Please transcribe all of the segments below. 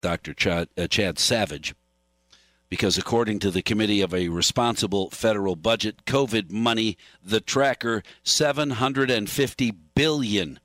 Dr. Chad, uh, Chad Savage, because according to the Committee of a Responsible Federal Budget, COVID money, the tracker, 750 billion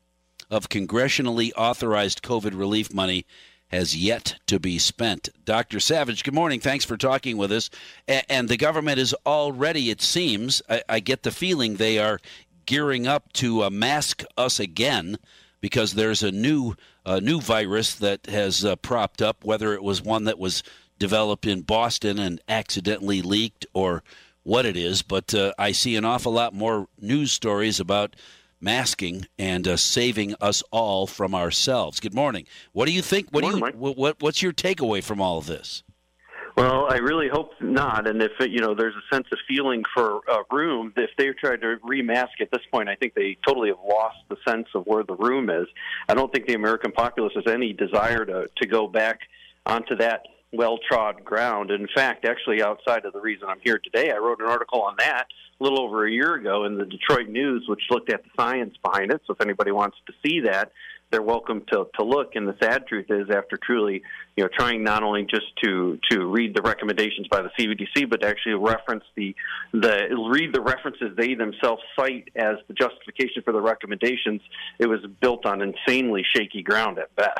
of congressionally authorized COVID relief money has yet to be spent. Dr. Savage, good morning. Thanks for talking with us. And the government is already, it seems, I get the feeling they are gearing up to uh, mask us again because there's a new uh, new virus that has uh, propped up, whether it was one that was developed in Boston and accidentally leaked or what it is. But uh, I see an awful lot more news stories about masking and uh, saving us all from ourselves. Good morning. What do you think? What do you? What, what's your takeaway from all of this? Well, I really hope not. And if you know, there's a sense of feeling for uh, room. If they try to remask at this point, I think they totally have lost the sense of where the room is. I don't think the American populace has any desire to to go back onto that well trod ground. In fact, actually, outside of the reason I'm here today, I wrote an article on that a little over a year ago in the Detroit News, which looked at the science behind it. So if anybody wants to see that, they're welcome to, to look. And the sad truth is, after truly, you know, trying not only just to to read the recommendations by the CBDC, but actually reference the the read the references they themselves cite as the justification for the recommendations, it was built on insanely shaky ground at best.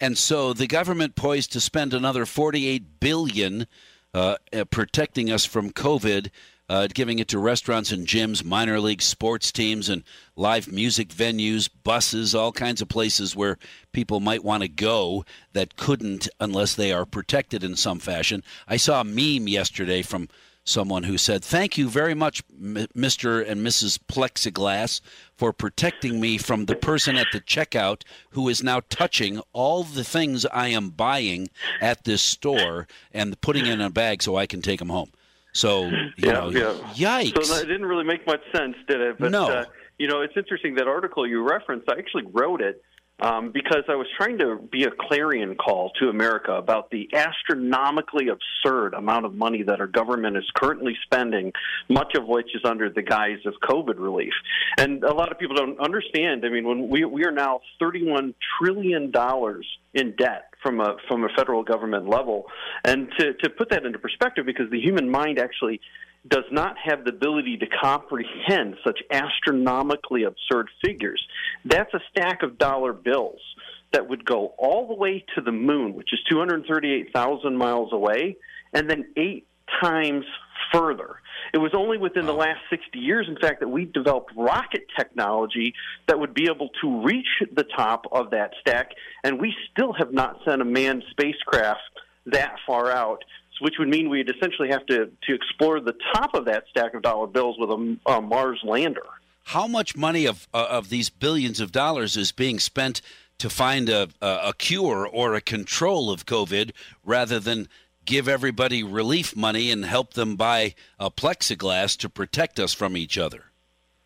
And so the government poised to spend another 48 billion uh, protecting us from COVID uh, giving it to restaurants and gyms, minor league sports teams, and live music venues, buses, all kinds of places where people might want to go that couldn't unless they are protected in some fashion. I saw a meme yesterday from someone who said, Thank you very much, Mr. and Mrs. Plexiglass, for protecting me from the person at the checkout who is now touching all the things I am buying at this store and putting in a bag so I can take them home. So, you yeah, know, yeah. yikes. So that didn't really make much sense, did it? But, no. Uh, you know, it's interesting that article you referenced. I actually wrote it um, because I was trying to be a clarion call to America about the astronomically absurd amount of money that our government is currently spending, much of which is under the guise of COVID relief. And a lot of people don't understand. I mean, when we we are now thirty-one trillion dollars in debt from a from a federal government level, and to to put that into perspective, because the human mind actually does not have the ability to comprehend such astronomically absurd figures. That's a stack of dollar bills that would go all the way to the moon, which is 238,000 miles away, and then eight times further. It was only within the last 60 years, in fact, that we developed rocket technology that would be able to reach the top of that stack, and we still have not sent a manned spacecraft that far out which would mean we'd essentially have to, to explore the top of that stack of dollar bills with a, a Mars lander. How much money of uh, of these billions of dollars is being spent to find a, a cure or a control of COVID rather than give everybody relief money and help them buy a plexiglass to protect us from each other?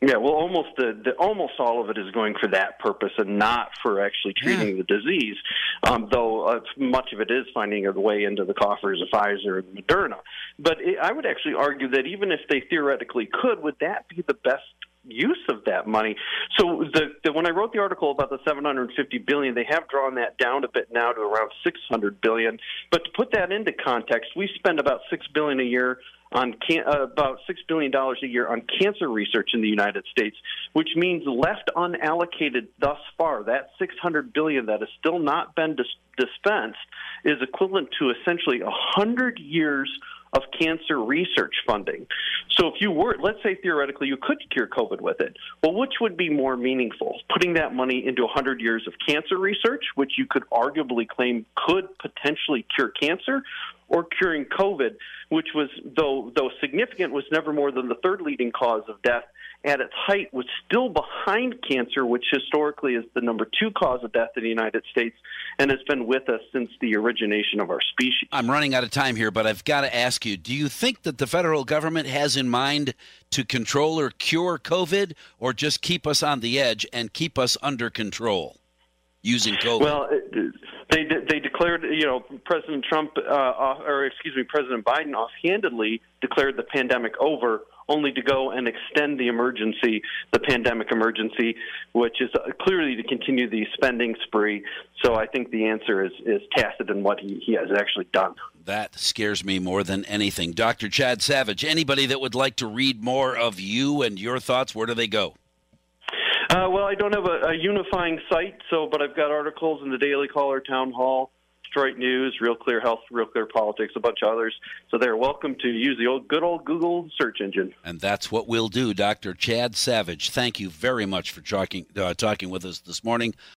Yeah, well, almost the, the, almost all of it is going for that purpose and not for actually treating yeah. the disease. Um, though uh, much of it is finding a way into the coffers of Pfizer and Moderna. But it, I would actually argue that even if they theoretically could, would that be the best use of that money. So the, the, when I wrote the article about the 750 billion, they have drawn that down a bit now to around 600 billion. But to put that into context, we spend about six billion a year on can- uh, about six billion dollars a year on cancer research in the United States, which means left unallocated thus far, that 600 billion that has still not been dis- dispensed is equivalent to essentially a hundred years of cancer research funding. So if you were, let's say theoretically you could cure COVID with it, well, which would be more meaningful? Putting that money into 100 years of cancer research, which you could arguably claim could potentially cure cancer, or curing COVID, which was, though, though significant, was never more than the third leading cause of death at its height was still behind cancer, which historically is the number two cause of death in the United States and has been with us since the origination of our species. I'm running out of time here, but I've got to ask you do you think that the federal government has in mind to control or cure COVID or just keep us on the edge and keep us under control? Using COVID. Well, They de- they declared, you know, President Trump, uh, off, or excuse me, President Biden offhandedly declared the pandemic over, only to go and extend the emergency, the pandemic emergency, which is uh, clearly to continue the spending spree. So I think the answer is is tacit in what he, he has actually done. That scares me more than anything. Dr. Chad Savage, anybody that would like to read more of you and your thoughts, where do they go? Uh, well, I don't have a, a unifying site, so but I've got articles in the Daily Caller, Town Hall, Detroit News, Real Clear Health, Real Clear Politics, a bunch of others. So they're welcome to use the old, good old Google search engine. And that's what we'll do, Dr. Chad Savage. Thank you very much for talking uh, talking with us this morning